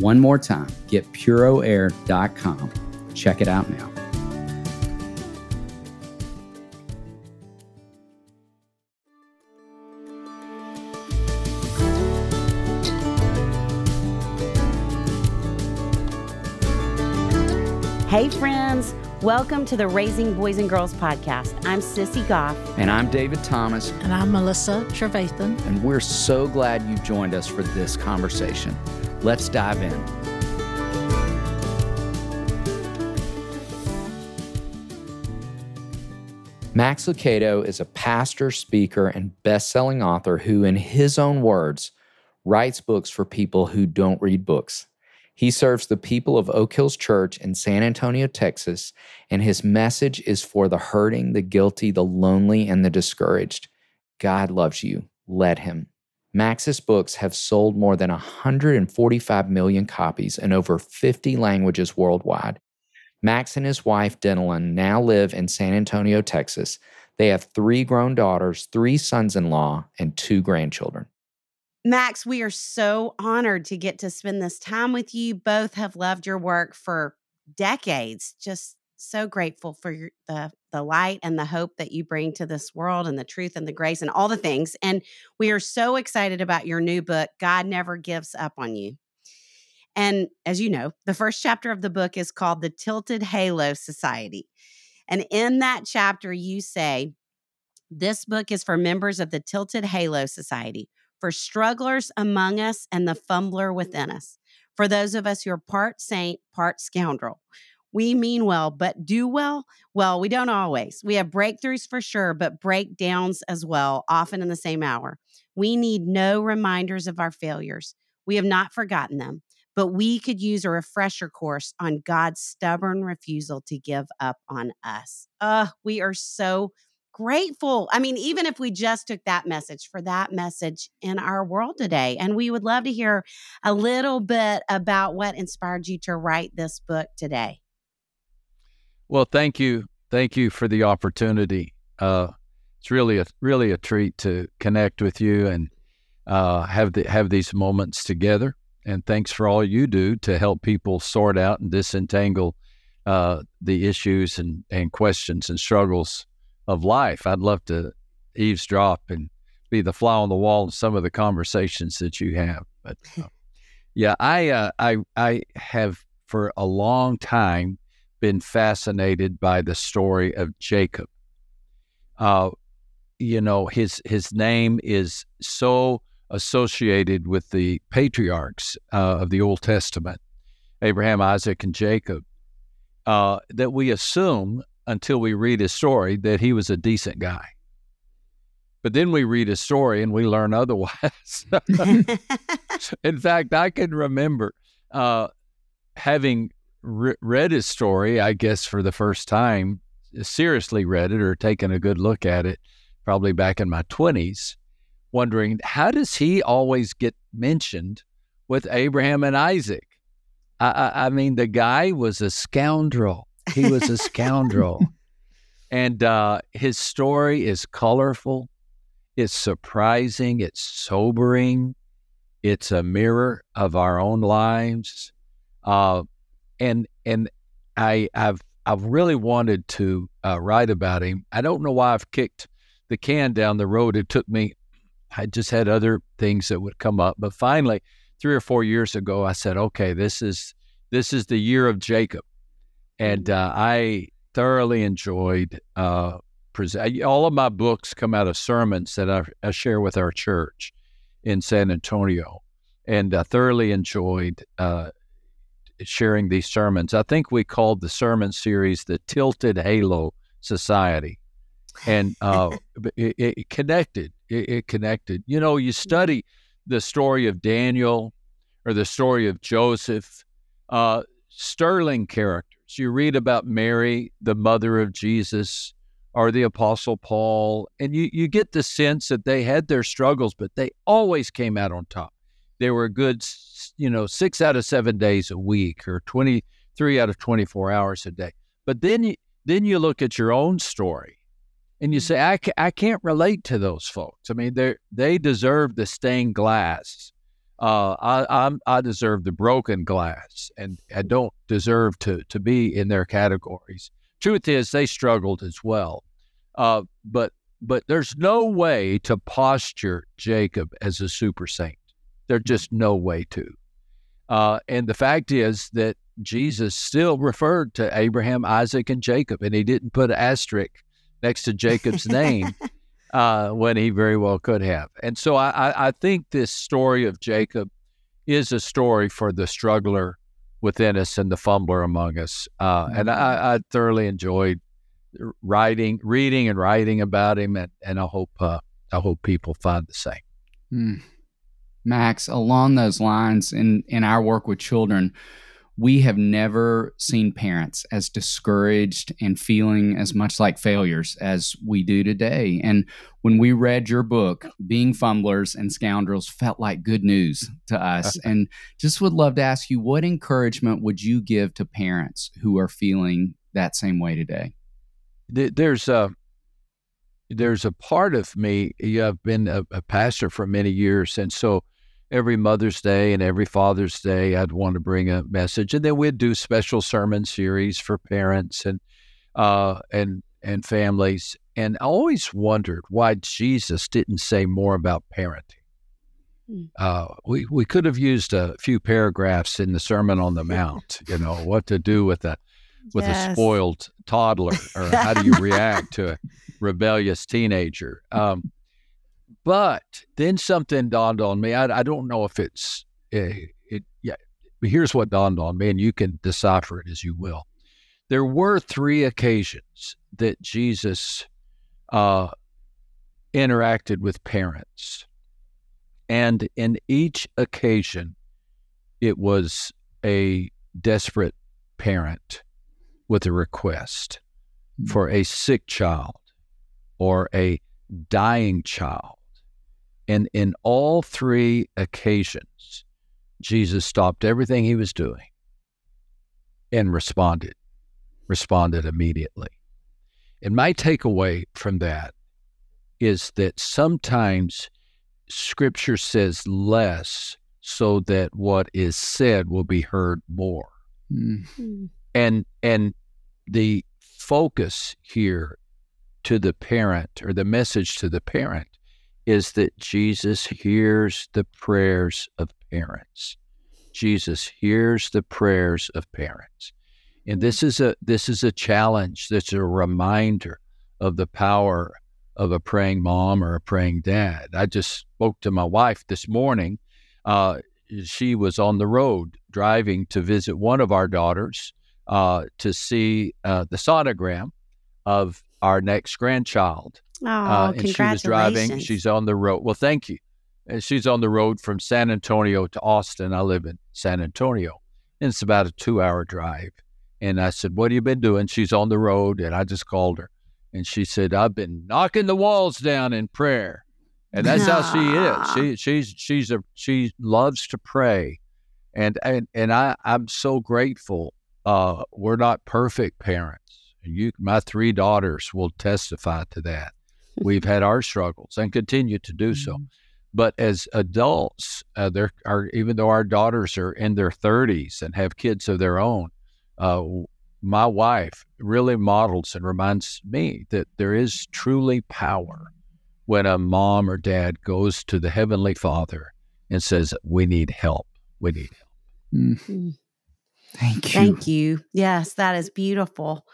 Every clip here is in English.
One more time, getpuroair.com. Check it out now. Hey, friends. Welcome to the Raising Boys and Girls podcast. I'm Sissy Goff. And I'm David Thomas. And I'm Melissa Trevathan. And we're so glad you joined us for this conversation. Let's dive in. Max Lucado is a pastor, speaker, and best-selling author who, in his own words, writes books for people who don't read books. He serves the people of Oak Hills Church in San Antonio, Texas, and his message is for the hurting, the guilty, the lonely, and the discouraged. God loves you. Let him. Max's books have sold more than 145 million copies in over 50 languages worldwide. Max and his wife, Denalyn, now live in San Antonio, Texas. They have three grown daughters, three sons in law, and two grandchildren. Max, we are so honored to get to spend this time with you. Both have loved your work for decades. Just so grateful for your, the the light and the hope that you bring to this world and the truth and the grace and all the things. And we are so excited about your new book, God Never Gives Up on You. And as you know, the first chapter of the book is called The Tilted Halo Society. And in that chapter, you say, This book is for members of the Tilted Halo Society for strugglers among us and the fumbler within us, for those of us who are part saint, part scoundrel. We mean well, but do well? Well, we don't always. We have breakthroughs for sure, but breakdowns as well, often in the same hour. We need no reminders of our failures. We have not forgotten them, but we could use a refresher course on God's stubborn refusal to give up on us. Uh, we are so grateful. I mean, even if we just took that message for that message in our world today. And we would love to hear a little bit about what inspired you to write this book today. Well, thank you. Thank you for the opportunity. Uh, it's really a really a treat to connect with you and uh, have the, have these moments together. And thanks for all you do to help people sort out and disentangle uh, the issues and, and questions and struggles of life. I'd love to eavesdrop and be the fly on the wall in some of the conversations that you have. But uh, yeah, I uh, I I have for a long time been fascinated by the story of Jacob. Uh, you know, his his name is so associated with the patriarchs uh, of the Old Testament, Abraham, Isaac, and Jacob, uh, that we assume until we read his story that he was a decent guy. But then we read his story and we learn otherwise. In fact, I can remember uh, having re- read his story, I guess, for the first time, seriously read it or taken a good look at it, probably back in my 20s, wondering how does he always get mentioned with Abraham and Isaac? I, I, I mean, the guy was a scoundrel. He was a scoundrel. and uh, his story is colorful, It's surprising, it's sobering, it's a mirror of our own lives. Uh, and and I I've I've really wanted to uh, write about him. I don't know why I've kicked the can down the road. It took me. I just had other things that would come up, but finally, three or four years ago, I said, "Okay, this is this is the year of Jacob," and mm. uh, I thoroughly enjoyed. Uh, all of my books come out of sermons that I, I share with our church in San Antonio, and I thoroughly enjoyed uh, sharing these sermons. I think we called the sermon series the Tilted Halo Society, and uh, it, it, connected. It, it, connected. You know, you study the story of Daniel or the story of Joseph, uh, sterling characters. You read about Mary, the mother of Jesus, or the Apostle Paul, and you, you get the sense that they had their struggles, but they always came out on top. They were good you know, six out of seven days a week or 23 out of 24 hours a day. But then you, then you look at your own story and you mm. say, I, ca- I can't relate to those folks. I mean, they they deserve the stained glass. Uh, I I'm, i deserve the broken glass, and I don't deserve to to be in their categories. Truth is, they struggled as well, uh, but but there's no way to posture Jacob as a super saint. There's just no way to. Uh, and the fact is that Jesus still referred to Abraham, Isaac, and Jacob, and he didn't put an asterisk next to Jacob's name uh, when he very well could have. And so I, I, think this story of Jacob is a story for the struggler within us and the fumbler among us. Uh, mm-hmm. And I, I, thoroughly enjoyed writing, reading, and writing about him, and, and I hope uh, I hope people find the same. Mm. Max, along those lines, in, in our work with children, we have never seen parents as discouraged and feeling as much like failures as we do today. And when we read your book, Being Fumblers and Scoundrels felt like good news to us. and just would love to ask you what encouragement would you give to parents who are feeling that same way today? There's a there's a part of me. I've been a, a pastor for many years, and so every Mother's Day and every Father's Day, I'd want to bring a message, and then we'd do special sermon series for parents and uh, and and families. And I always wondered why Jesus didn't say more about parenting. Hmm. Uh, we we could have used a few paragraphs in the Sermon on the Mount. You know what to do with a with yes. a spoiled toddler, or how do you react to a rebellious teenager? Um, but then something dawned on me. I, I don't know if it's uh, it. Yeah, but here's what dawned on me, and you can decipher it as you will. There were three occasions that Jesus uh, interacted with parents, and in each occasion, it was a desperate parent with a request mm-hmm. for a sick child or a dying child and in all three occasions, Jesus stopped everything he was doing and responded, responded immediately. And my takeaway from that is that sometimes scripture says less so that what is said will be heard more. Mm. And and the focus here to the parent or the message to the parent is that Jesus hears the prayers of parents. Jesus hears the prayers of parents. And this is a this is a challenge that's a reminder of the power of a praying mom or a praying dad. I just spoke to my wife this morning. Uh, she was on the road driving to visit one of our daughters uh, to see uh, the sonogram of our next grandchild. Oh, uh, and she was driving. She's on the road. Well, thank you. And she's on the road from San Antonio to Austin. I live in San Antonio. And it's about a two hour drive. And I said, What have you been doing? She's on the road. And I just called her. And she said, I've been knocking the walls down in prayer. And that's how she is. She she's she's a she loves to pray. And and and I, I'm so grateful. Uh, we're not perfect parents. You my three daughters will testify to that We've had our struggles and continue to do so. Mm-hmm. But as adults, uh, there are even though our daughters are in their 30s and have kids of their own, uh, my wife really models and reminds me that there is truly power when a mom or dad goes to the Heavenly Father and says, We need help. We need help. Mm. Thank you. Thank you. Yes, that is beautiful.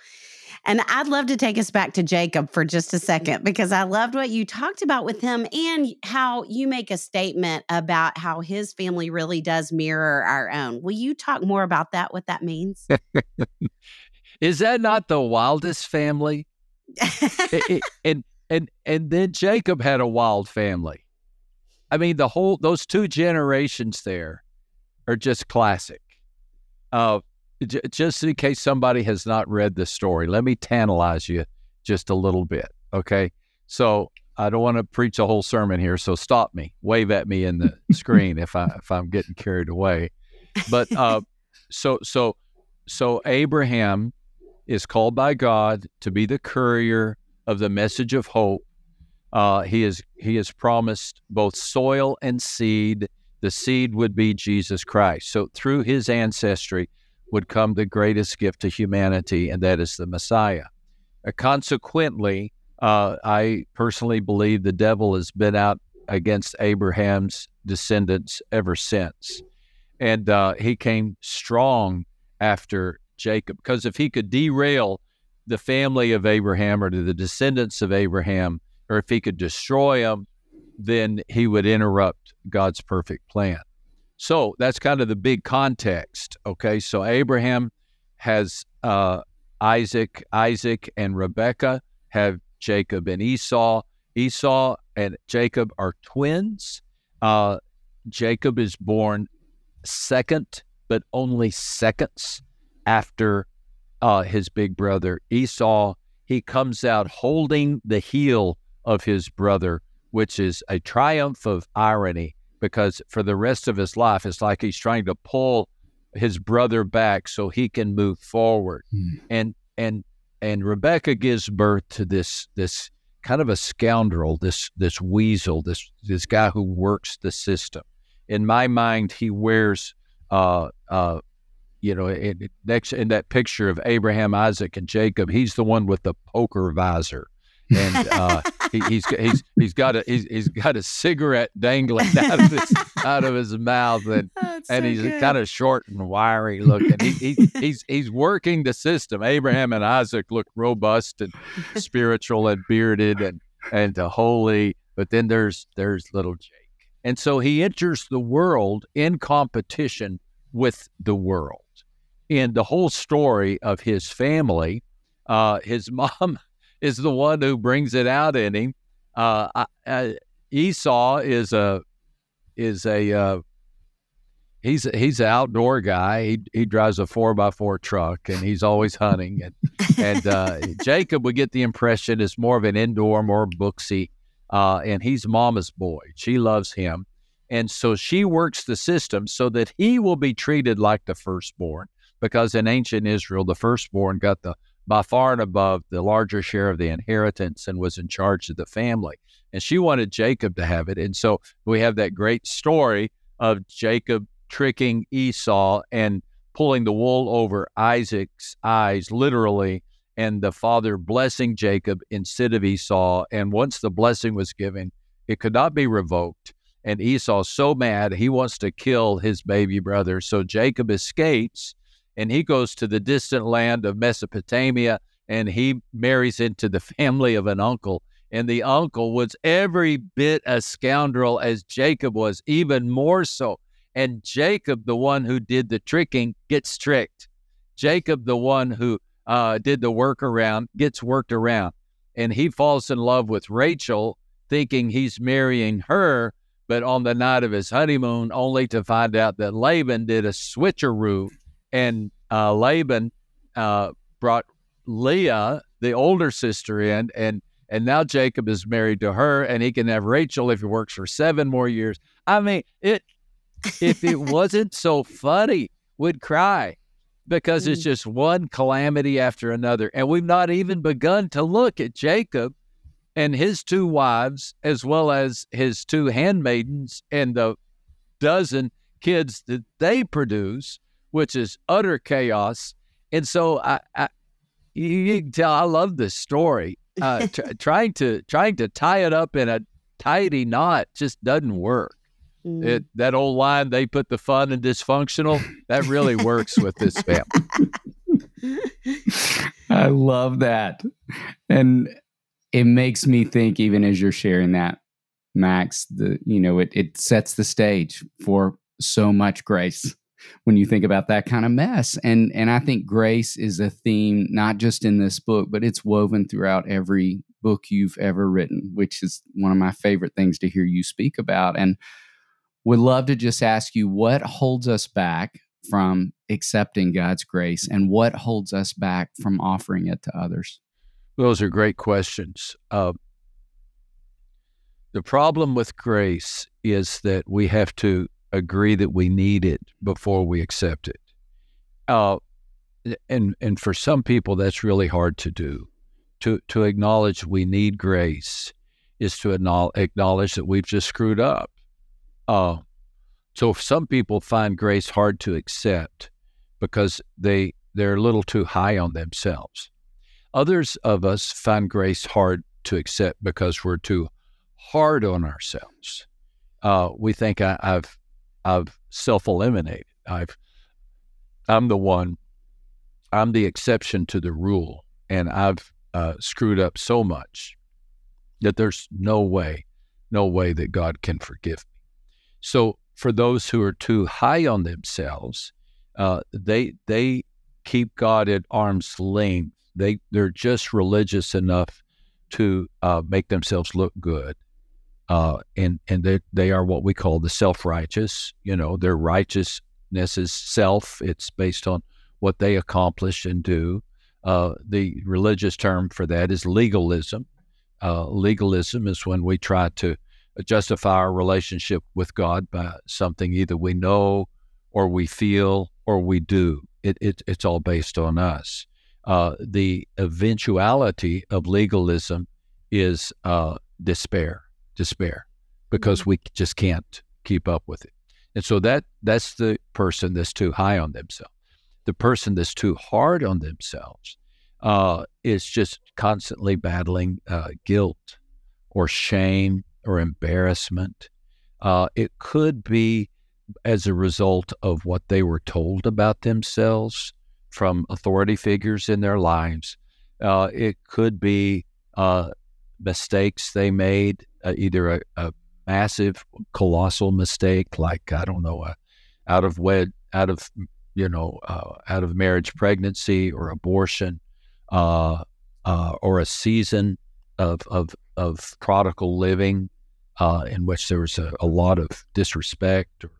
And I'd love to take us back to Jacob for just a second because I loved what you talked about with him and how you make a statement about how his family really does mirror our own. Will you talk more about that, what that means? Is that not the wildest family? and and and then Jacob had a wild family. I mean, the whole those two generations there are just classic. Uh, j- just in case somebody has not read the story, let me tantalize you just a little bit. Okay, so I don't want to preach a whole sermon here, so stop me, wave at me in the screen if I if I'm getting carried away. But uh, so so so Abraham is called by God to be the courier of the message of hope. Uh, he is he is promised both soil and seed. The seed would be Jesus Christ. So through his ancestry would come the greatest gift to humanity, and that is the Messiah. Uh, consequently, uh, I personally believe the devil has been out against Abraham's descendants ever since, and uh, he came strong after Jacob because if he could derail the family of Abraham or the descendants of Abraham, or if he could destroy them, then he would interrupt God's perfect plan. So that's kind of the big context. Okay, so Abraham has uh, Isaac, Isaac and Rebekah have Jacob and Esau. Esau and Jacob are twins. Uh, Jacob is born second, but only seconds after uh, his big brother Esau. He comes out holding the heel of his brother, which is a triumph of irony because for the rest of his life, it's like he's trying to pull his brother back so he can move forward. Mm. And and and Rebecca gives birth to this this kind of a scoundrel, this this weasel, this this guy who works the system. In my mind, he wears uh, uh, you know, in, next in that picture of Abraham, Isaac, and Jacob, he's the one with the poker visor, and uh, he, he's he's he's got a he's, he's got a cigarette dangling out of his out of his mouth, and That's and so he's good. kind of short and wiry looking. He, he, he's he's working the system. Abraham and Isaac look robust and spiritual and bearded and and holy, but then there's there's little Jake, and so he enters the world in competition with the world in the whole story of his family, uh, his mom is the one who brings it out in him. Uh, uh, Esau is a is a uh, he's he's an outdoor guy. He he drives a four by four truck and he's always hunting. And and uh, Jacob, we get the impression is more of an indoor, more booksy, uh, and he's mama's boy. She loves him, and so she works the system so that he will be treated like the firstborn because in ancient Israel, the firstborn got the by far and above the larger share of the inheritance and was in charge of the family. And she wanted Jacob to have it. And so we have that great story of Jacob tricking Esau and pulling the wool over Isaac's eyes, literally, and the father blessing Jacob instead of Esau. And once the blessing was given, it could not be revoked. And Esau's so mad, he wants to kill his baby brother. So Jacob escapes and he goes to the distant land of Mesopotamia and he marries into the family of an uncle. And the uncle was every bit a scoundrel as Jacob was, even more so. And Jacob, the one who did the tricking, gets tricked. Jacob, the one who uh, did the workaround, gets worked around. And he falls in love with Rachel, thinking he's marrying her, but on the night of his honeymoon, only to find out that Laban did a switcheroo and uh, Laban uh, brought Leah, the older sister, in, and and now Jacob is married to her, and he can have Rachel if he works for seven more years. I mean, it if it wasn't so funny, would cry because it's mm. just one calamity after another, and we've not even begun to look at Jacob and his two wives, as well as his two handmaidens and the dozen kids that they produce, which is utter chaos. And so I, I you, can tell I love this story. Uh, trying to trying to tie it up in a tidy knot just doesn't work. Mm. It, that old line, they put the fun in dysfunctional, that really works with this family. I love that. And it makes me think, even as you're sharing that, Max, the you know, it it sets the stage for so much grace when you think about that kind of mess. And and I think grace is a theme not just in this book, but it's woven throughout every book you've ever written, which is one of my favorite things to hear you speak about. And would love to just ask you what holds us back from accepting God's grace and what holds us back from offering it to others? Those are great questions. Uh, the problem with grace is that we have to agree that we need it before we accept it. Uh, and and for some people, that's really hard to do. To to acknowledge we need grace is to acknowledge that we've just screwed up. Uh, so some people find grace hard to accept because they they're a little too high on themselves. Others of us find grace hard to accept because we're too hard on ourselves. Uh, we think I, have I've self eliminated. I've I'm the one. I'm the exception to the rule, and I've uh, screwed up so much that there's no way, no way that God can forgive me. So for those who are too high on themselves, uh, they they keep God at arm's length. They they're just religious enough to uh, make themselves look good, uh, and and they they are what we call the self righteous. You know, their righteousness is self. It's based on what they accomplish and do. Uh, the religious term for that is legalism. Uh, legalism is when we try to justify our relationship with God by something either we know or we feel or we do. It, it it's all based on us. Uh, the eventuality of legalism is uh, despair, despair, because mm-hmm. we just can't keep up with it. And so that that's the person that's too high on themselves. The person that's too hard on themselves uh, is just constantly battling uh, guilt or shame or embarrassment. Uh, it could be as a result of what they were told about themselves from authority figures in their lives. Uh, it could be uh, mistakes they made, uh, either a, a, massive, colossal mistake, like I don't know, a out of wed, out of you know, uh, out of marriage pregnancy or abortion, uh, or a season of of of prodigal living uh, in which there was a, a lot of disrespect or,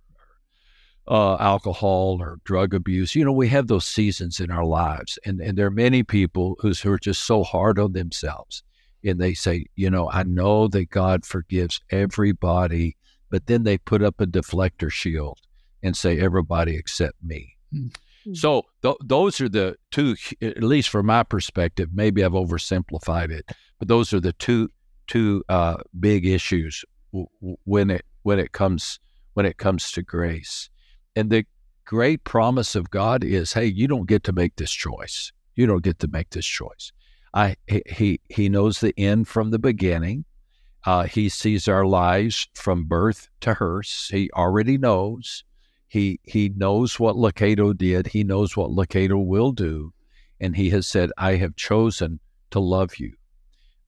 uh, alcohol or drug abuse. You know, we have those seasons in our lives, and, and there are many people who's, who are just so hard on themselves. And they say, you know, I know that God forgives everybody, but then they put up a deflector shield and say, everybody except me. Mm-hmm. So th- those are the two, at least from my perspective, maybe I've oversimplified it, but those are the two two uh, big issues w- when it when it comes when it comes to grace. And the great promise of God is, hey, you don't get to make this choice. You don't get to make this choice. I he he knows the end from the beginning. Uh, he sees our lives from birth to hearse. He already knows. He he knows what Lucado did. He knows what Lucado will do, and he has said, "I have chosen to love you."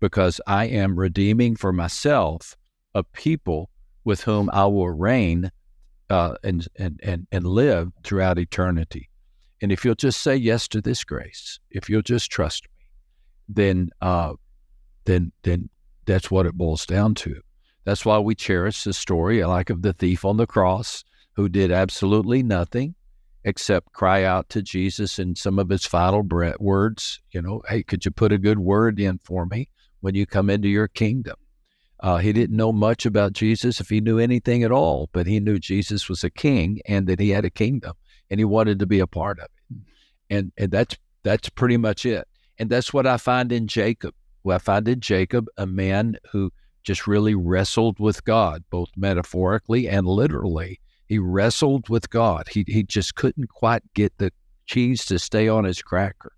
because I am redeeming for myself a people with whom I will reign uh, and, and, and, and live throughout eternity. And if you'll just say yes to this grace, if you'll just trust me, then, uh, then, then that's what it boils down to. That's why we cherish the story, like of the thief on the cross who did absolutely nothing except cry out to Jesus in some of his final words. You know, hey, could you put a good word in for me? when you come into your kingdom. Uh, he didn't know much about Jesus, if he knew anything at all, but he knew Jesus was a king and that he had a kingdom, and he wanted to be a part of it. And and that's that's pretty much it. And that's what I find in Jacob Well, I find in Jacob a man who just really wrestled with God, both metaphorically and literally. He wrestled with God. He he just couldn't quite get the cheese to stay on his cracker.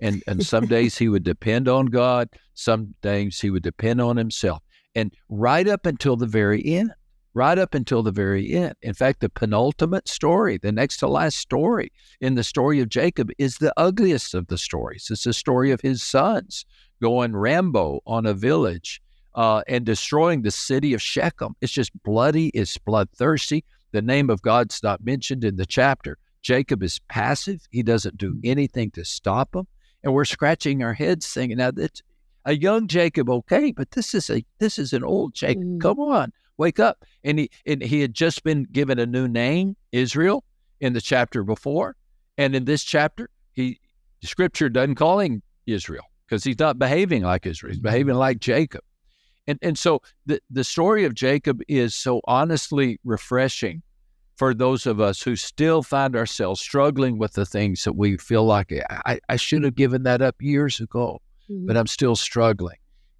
And and some days he would depend on God, some days he would depend on himself. And right up until the very end, right up until the very end. In fact, the penultimate story, the next to last story in the story of Jacob is the ugliest of the stories. It's the story of his sons going Rambo on a village uh, and destroying the city of Shechem. It's just bloody, it's bloodthirsty. The name of God's not mentioned in the chapter. Jacob is passive. He doesn't do anything to stop him. And we're scratching our heads thinking, now that's a young Jacob, okay, but this is a this is an old Jacob. Mm. Come on, wake up. And he and he had just been given a new name, Israel, in the chapter before. And in this chapter, he scripture doesn't call him Israel because he's not behaving like Israel. He's behaving like Jacob. And and so the the story of Jacob is so honestly refreshing for those of us who still find ourselves struggling with the things that we feel like I, I should have given that up years ago, mm-hmm. but I'm still struggling.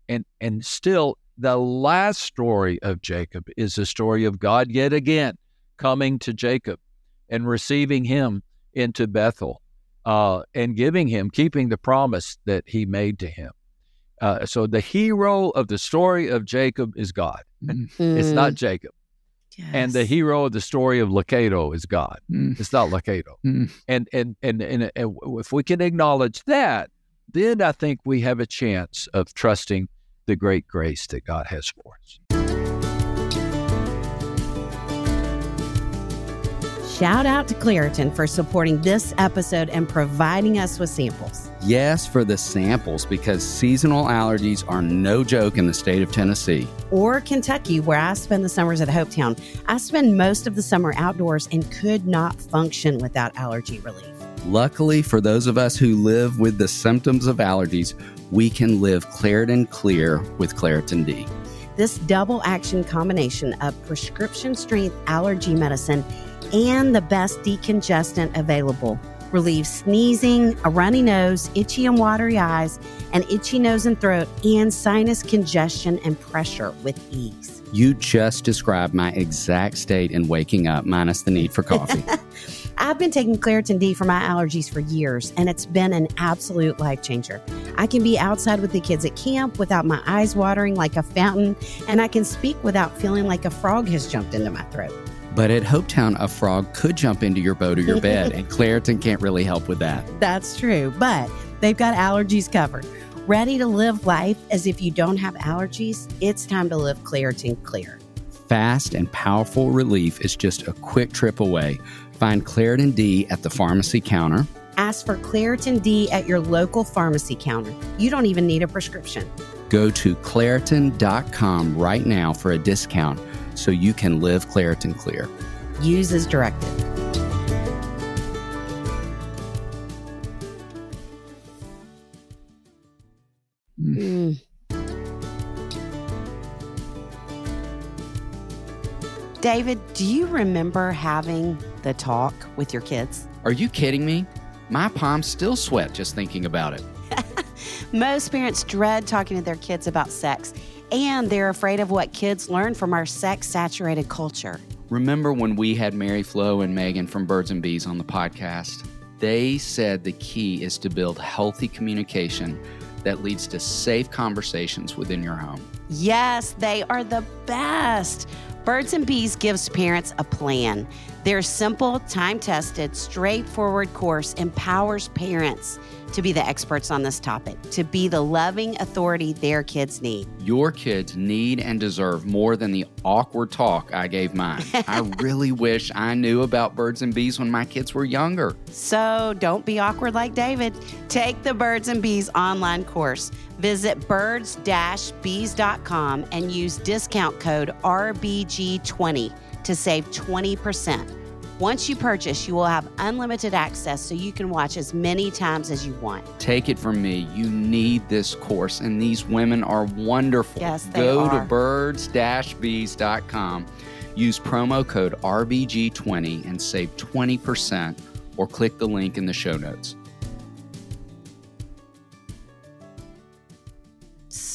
And and still the last story of Jacob is the story of God yet again coming to Jacob and receiving him into Bethel uh, and giving him, keeping the promise that he made to him. Uh, so the hero of the story of Jacob is God. Mm-hmm. It's not Jacob. Yes. And the hero of the story of Lucado is God. Mm. It's not Lucado. Mm. And, and, and, and, and if we can acknowledge that, then I think we have a chance of trusting the great grace that God has for us. Shout out to Claritin for supporting this episode and providing us with samples. Yes, for the samples, because seasonal allergies are no joke in the state of Tennessee. Or Kentucky, where I spend the summers at Hopetown. I spend most of the summer outdoors and could not function without allergy relief. Luckily, for those of us who live with the symptoms of allergies, we can live Claritin Clear with Claritin D. This double action combination of prescription strength allergy medicine and the best decongestant available relieves sneezing, a runny nose, itchy and watery eyes, an itchy nose and throat, and sinus congestion and pressure with ease. You just described my exact state in waking up, minus the need for coffee. I've been taking Claritin D for my allergies for years, and it's been an absolute life changer. I can be outside with the kids at camp without my eyes watering like a fountain, and I can speak without feeling like a frog has jumped into my throat. But at Hopetown, a frog could jump into your boat or your bed, and Claritin can't really help with that. That's true, but they've got allergies covered. Ready to live life as if you don't have allergies? It's time to live Claritin Clear. Fast and powerful relief is just a quick trip away. Find Claritin D at the pharmacy counter. Ask for Claritin D at your local pharmacy counter. You don't even need a prescription. Go to Claritin.com right now for a discount so you can live Claritin Clear. Use as directed. Mm. David, do you remember having the talk with your kids? Are you kidding me? My palms still sweat just thinking about it. Most parents dread talking to their kids about sex and they're afraid of what kids learn from our sex saturated culture. Remember when we had Mary Flo and Megan from Birds and Bees on the podcast? They said the key is to build healthy communication that leads to safe conversations within your home. Yes, they are the best. Birds and Bees gives parents a plan. Their simple, time tested, straightforward course empowers parents to be the experts on this topic, to be the loving authority their kids need. Your kids need and deserve more than the awkward talk I gave mine. I really wish I knew about birds and bees when my kids were younger. So don't be awkward like David. Take the Birds and Bees online course. Visit birds bees.com and use discount code RBG20 to save 20%. Once you purchase, you will have unlimited access so you can watch as many times as you want. Take it from me. You need this course, and these women are wonderful. Yes, they Go are. to birds bees.com, use promo code RBG20 and save 20%, or click the link in the show notes.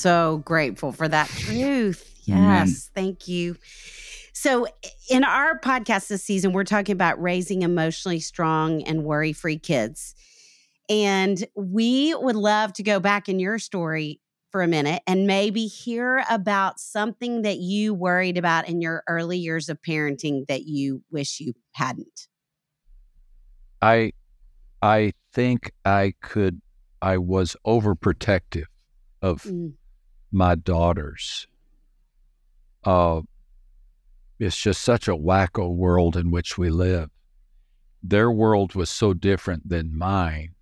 so grateful for that truth. Yes. Amen. Thank you. So, in our podcast this season, we're talking about raising emotionally strong and worry free kids. And we would love to go back in your story for a minute and maybe hear about something that you worried about in your early years of parenting that you wish you hadn't. I I think I could I was overprotective of Mm. my daughters. Uh it's just such a wacko world in which we live. Their world was so different than mine.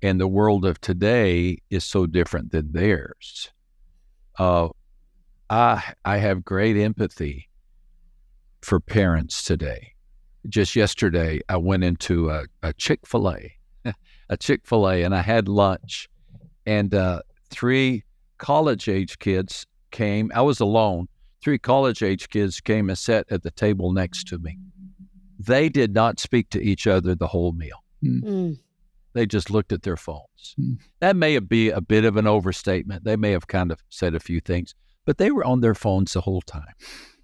And the world of today is so different than theirs. Uh, I I have great empathy for parents today. Just yesterday, I went into a, Chick Fil A, a Chick Fil A, and I had lunch, and uh, three college age kids came. I was alone. Three college age kids came and sat at the table next to me. They did not speak to each other the whole meal. Mm. They just looked at their phones. Hmm. That may be a bit of an overstatement. They may have kind of said a few things, but they were on their phones the whole time.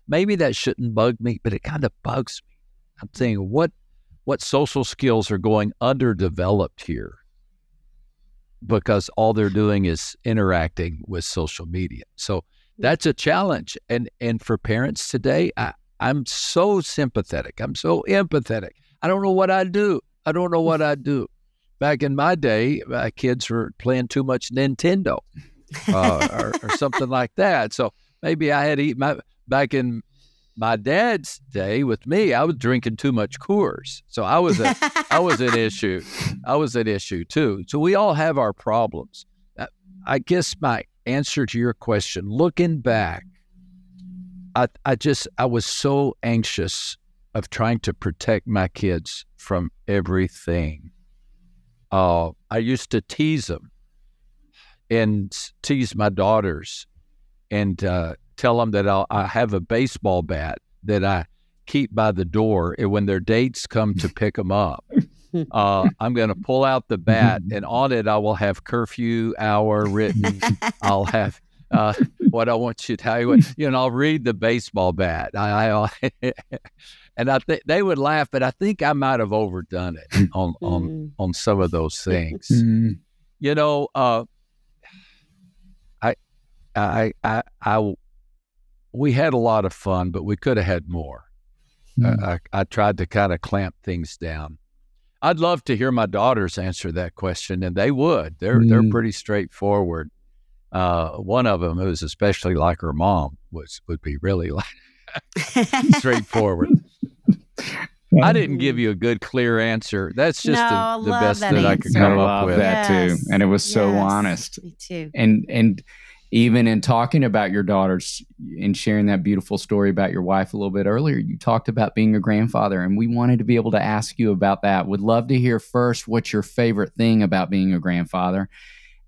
Maybe that shouldn't bug me, but it kind of bugs me. I'm saying what what social skills are going underdeveloped here because all they're doing is interacting with social media. So that's a challenge. And and for parents today, I, I'm so sympathetic. I'm so empathetic. I don't know what I'd do. I don't know what I'd do. Back in my day, my kids were playing too much Nintendo uh, or, or something like that. So maybe I had to eat my back in my dad's day with me. I was drinking too much Coors, so I was a I was an issue. I was an issue too. So we all have our problems. Uh, I guess my answer to your question, looking back, I I just I was so anxious of trying to protect my kids from everything. Uh, I used to tease them and tease my daughters and uh, tell them that I'll, I have a baseball bat that I keep by the door. And when their dates come to pick them up, uh, I'm going to pull out the bat, and on it, I will have curfew hour written. I'll have uh, what I want you to tell you. What, you know, I'll read the baseball bat. I, I and I think they would laugh, but I think I might have overdone it on on Mm. on some of those things. Mm. You know, uh, I, I, I, I, we had a lot of fun, but we could have had more. Mm. I, I, I tried to kind of clamp things down. I'd love to hear my daughters answer that question, and they would. They're they're Mm. pretty straightforward. Uh, one of them, who's especially like her mom, was would be really like straightforward. I didn't give you a good, clear answer. That's just No, the, the best that that, I could answer. I come up with. that too, and it was so honest. Me too. and and even in talking about your daughters and sharing that beautiful story about your wife a little bit earlier you talked about being a grandfather and we wanted to be able to ask you about that would love to hear first what's your favorite thing about being a grandfather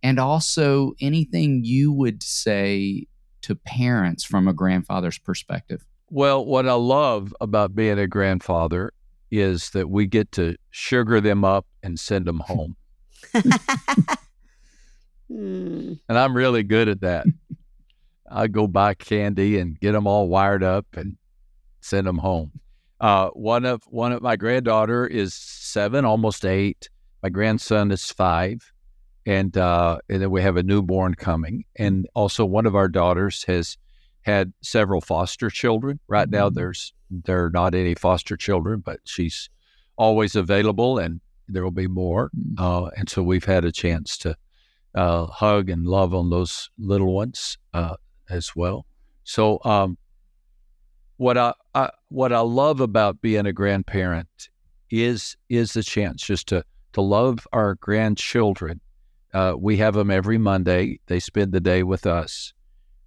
and also anything you would say to parents from a grandfather's perspective Well, what I love about being a grandfather is that we get to sugar them up and send them home. Hmm. And I'm really good at that. I go buy candy and get them all wired up and send them home. Uh, one of one of my granddaughter is seven, almost eight. My grandson is five, and uh, and then we have a newborn coming. And also, one of our daughters has had several foster children. Right now, Mhm. there's there are not any foster children, but she's always available, and there will be more. Mm. Uh, and so we've had a chance to uh, hug and love on those little ones uh, as well. So, um, what I, I what I love about being a grandparent is is the chance just to to love our grandchildren. Uh, we have them every Monday. They spend the day with us,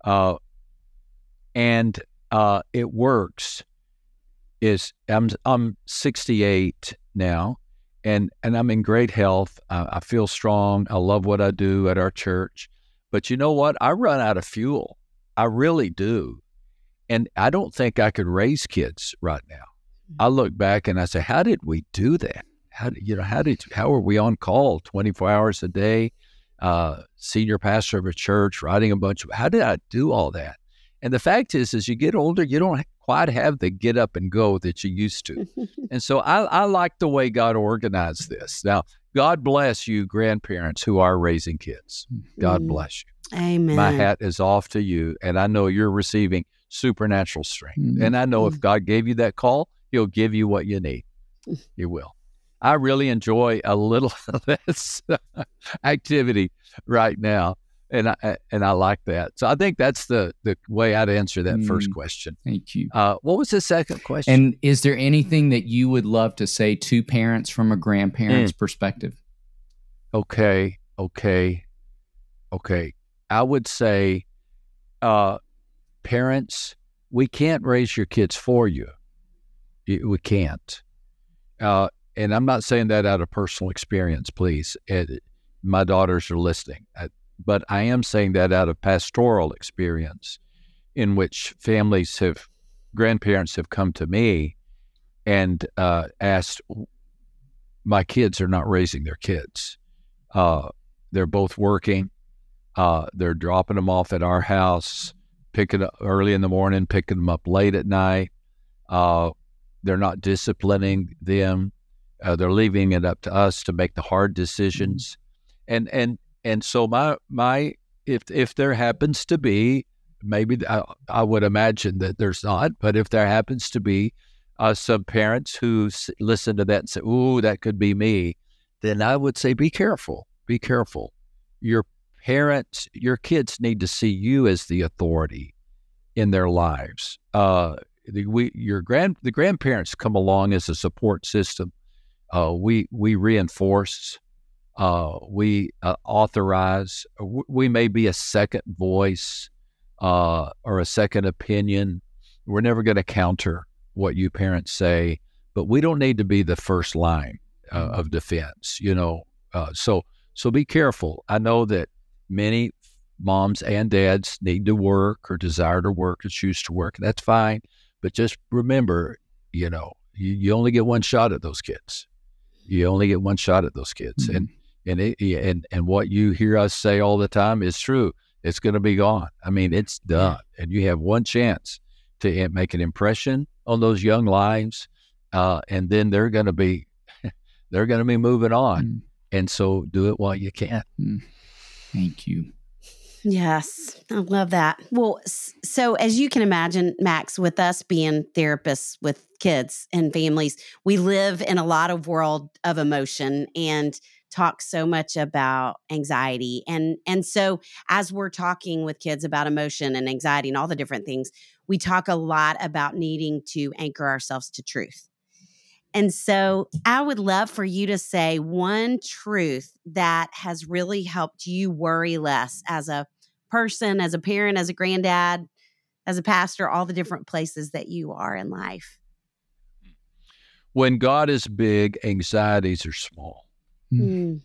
uh, and uh, it works. Is I'm I'm 68 now, and and I'm in great health. I, I feel strong. I love what I do at our church, but you know what? I run out of fuel. I really do, and I don't think I could raise kids right now. I look back and I say, how did we do that? How did, you know how did how are we on call 24 hours a day? uh, senior pastor of a church, writing a bunch of. How did I do all that? And the fact is, as you get older, you don't quite have the get up and go that you used to. and so I, I like the way God organized this. Now, God bless you, grandparents who are raising kids. God Mm. bless you. Amen. My hat is off to you, and I know you're receiving supernatural strength. Mhm. And I know Mm. if God gave you that call, He'll give you what you need. He will. I really enjoy a little of this activity right now, and I and I like that. So I think that's the the way I'd answer that first Mm. question. Thank you. Uh, what was the second question? And is there anything that you would love to say to parents from a grandparent's Mm. perspective? okay, okay, okay. I would say, uh, parents, we can't raise your kids for you. We can't. Uh, and I'm not saying that out of personal experience, please. It, my daughters are listening, I, but I am saying that out of pastoral experience, in which families have, grandparents have come to me and uh, asked, "My kids are not raising their kids." Uh, they're both working. Uh, they're dropping them off at our house, picking up early in the morning, picking them up late at night. Uh, they're not disciplining them. Uh, they're leaving it up to us to make the hard decisions. And and and so my my if if there happens to be maybe I, I would imagine that there's not, but if there happens to be uh, some parents who s- listen to that and say, "Ooh, that could be me," then I would say, be careful. Be careful. Your parents, your kids need to see you as the authority in their lives. Uh, the, we, your grand, the grandparents come along as a support system. Uh, we we reinforce. Uh, we uh, authorize. W- We may be a second voice uh, or a second opinion. We're never going to counter what you parents say, but we don't need to be the first line uh, of defense. You know, uh, so so be careful. I know that many moms and dads need to work or desire to work or choose to work. That's fine, but just remember, you know, you, you only get one shot at those kids. You only get one shot at those kids, and and it, and and what you hear us say all the time is true. It's going to be gone. I mean, it's done, and you have one chance to make an impression on those young lives, uh, and then they're going to be they're going to be moving on. Mm. And so, do it while you can. Thank you. Yes, I love that. Well, so as you can imagine, Max, with us being therapists with kids and families, we live in a lot of world of emotion and talk so much about anxiety. And and so as we're talking with kids about emotion and anxiety and all the different things, we talk a lot about needing to anchor ourselves to truth. And so I would love for you to say one truth that has really helped you worry less as a person, as a parent, as a granddad, as a pastor, all the different places that you are in life. When God is big, anxieties are small. Mm.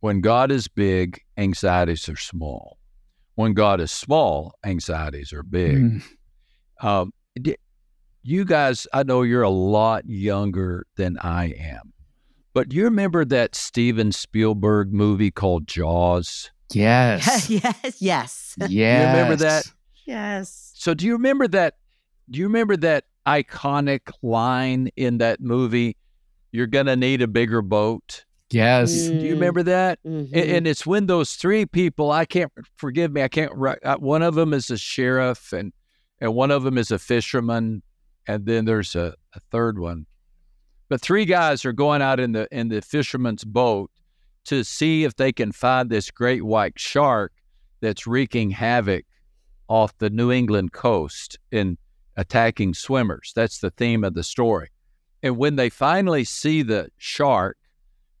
When God is big, anxieties are small. When God is small, anxieties are big. Mm. Um, d- you guys, I know you're a lot younger than I am, but do you remember that Steven Spielberg movie called Jaws? Yes. yes, yes. yes. remember that? Yes. So do you remember that? Do you remember that iconic line in that movie? You're gonna need a bigger boat. Yes. Do you remember that? Mhm. And, and it's when those three people, I can't forgive me, I can't. uh, One of them is a sheriff, and and one of them is a fisherman, and then there's a, a third one. But three guys are going out in the in the fisherman's boat to see if they can find this great white shark that's wreaking havoc off the New England coast and attacking swimmers. That's the theme of the story. And when they finally see the shark,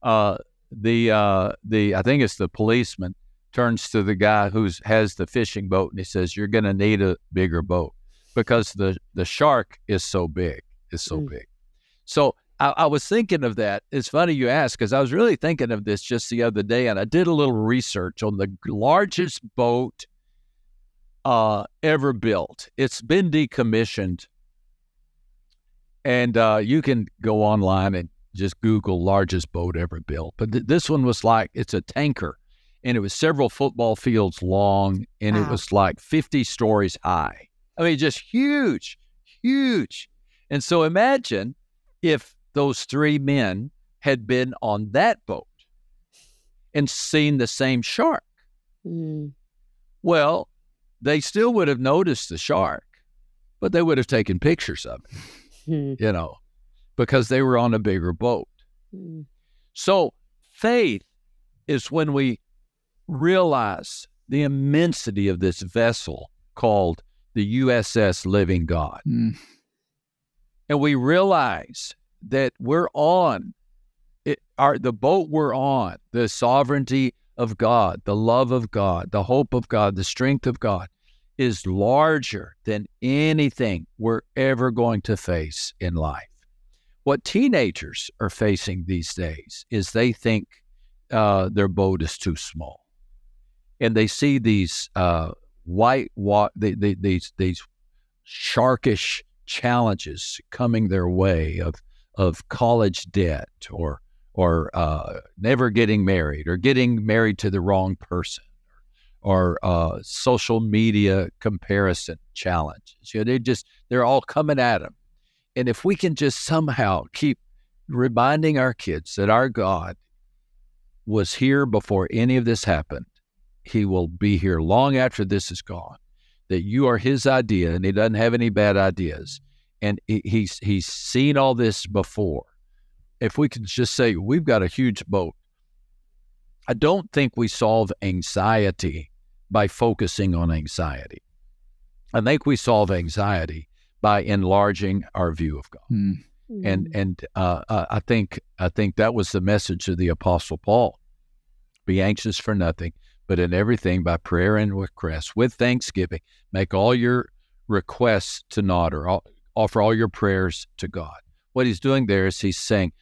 uh, the uh, the I think it's the policeman turns to the guy who's has the fishing boat and he says, "You're going to need a bigger boat because the the shark is so big, is so Mm. big." So I, I was thinking of that. It's funny you ask because I was really thinking of this just the other day, and I did a little research on the largest boat uh, ever built. It's been decommissioned, and uh, you can go online and just Google largest boat ever built. But th- this one was like it's a tanker, and it was several football fields long, and it was like 50 stories high. I mean, just huge, huge. And so imagine if those three men had been on that boat and seen the same shark. Mm. Well, they still would have noticed the shark, but they would have taken pictures of it, Hmm. you know, because they were on a bigger boat. Mm. So faith is when we realize the immensity of this vessel called the USS Living God. Mm. And we realize that we're on it, our, the boat we're on, the sovereignty of God, the love of God, the hope of God, the strength of God is larger than anything we're ever going to face in life. What teenagers are facing these days is they think uh, their boat is too small, and they see these uh, white wa- they, they, these these sharkish challenges coming their way of of college debt or or uh, never getting married or getting married to the wrong person or uh, social media comparison challenges. You know, they just they're all coming at them, and if we can just somehow keep reminding our kids that our God was here before any of this happened, He will be here long after this is gone. That you are His idea, and He doesn't have any bad ideas, and he- He's He's seen all this before. If we could just say we've got a huge boat, I don't think we solve anxiety by focusing on anxiety. I think we solve anxiety by enlarging our view of God Mm. and and uh, uh, I think I think that was the message of the Apostle Paul: be anxious for nothing, but in everything by prayer and request with thanksgiving, make all your requests to God or all, offer all your prayers to God. What he's doing there is he's saying,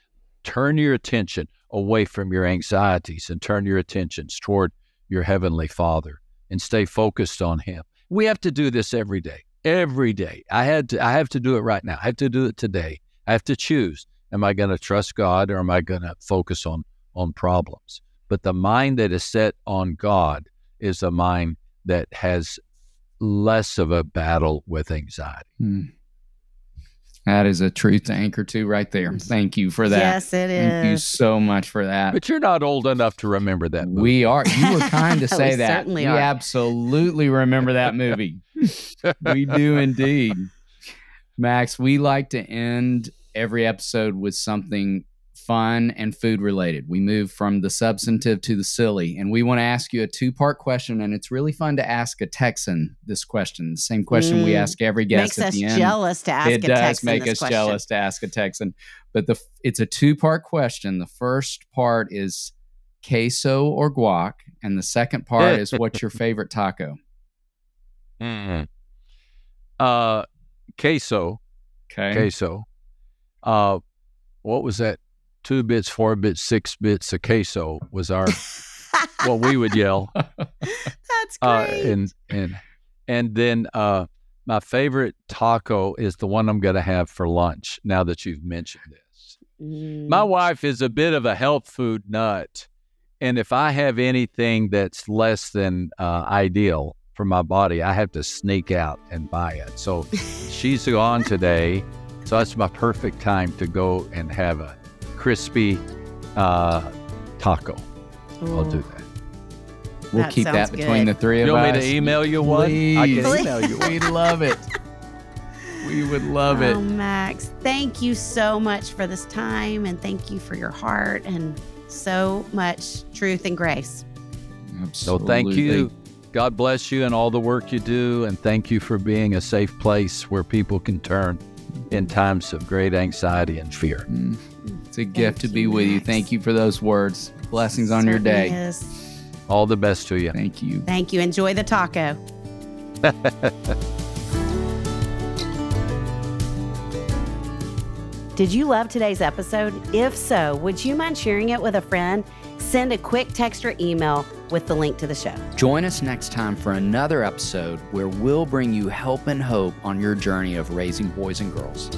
turn your attention away from your anxieties and turn your attentions toward your heavenly Father and stay focused on Him. We have to do this every day. Every day. I had to I have to do it right now. I have to do it today. I have to choose. Am I going to trust God or am I going to focus on on problems? But the mind that is set on God is a mind that has less of a battle with anxiety. Mm. That is a truth to anchor to right there. Thank you for that. Yes, it is. Thank you so much for that. But you're not old enough to remember that movie. We are. You were kind to say We that. certainly we are. absolutely remember that movie. we do indeed. Max, we like to end every episode with something fun and food related. We move from the substantive to the silly, and we want to ask you a two part question. And it's really fun to ask a Texan this question, the same question we Mm. ask every guest Makes at us the end jealous to ask it a does Texan make this us question. jealous to ask a Texan. But the it's a two part question. The first part is queso or guac, and the second part is what's your favorite taco? Mm. Uh, queso, Okay. queso. Uh, what was that? Two bits, four bits, six bits of queso was our what we would yell. That's Uh, great. and and and then uh, my favorite taco is the one I'm going to have for lunch. Now that you've mentioned this, Mm. my wife is a bit of a health food nut, and if I have anything that's less than uh, ideal for my body, I have to sneak out and buy it. So she's gone today, so that's my perfect time to go and have a crispy uh, taco. I'll do that. We'll That keep that between good. the three of us. You want us. me to email you one? I can email you. We'd love it. We would love it. Oh, Max, thank you so much for this time and thank you for your heart and so much truth and grace. Absolutely. So thank you. God bless you and all the work you do. And thank you for being a safe place where people can turn in times of great anxiety and fear. Mm. It's a gift to you, be with you. Thank you for those words. Blessings on your day. is. All the best to you. Thank you. Thank you. Enjoy the taco. Did you love today's episode? If so, would you mind sharing it with a friend? Send a quick text or email with the link to the show. Join us next time for another episode where we'll bring you help and hope on your journey of raising boys and girls.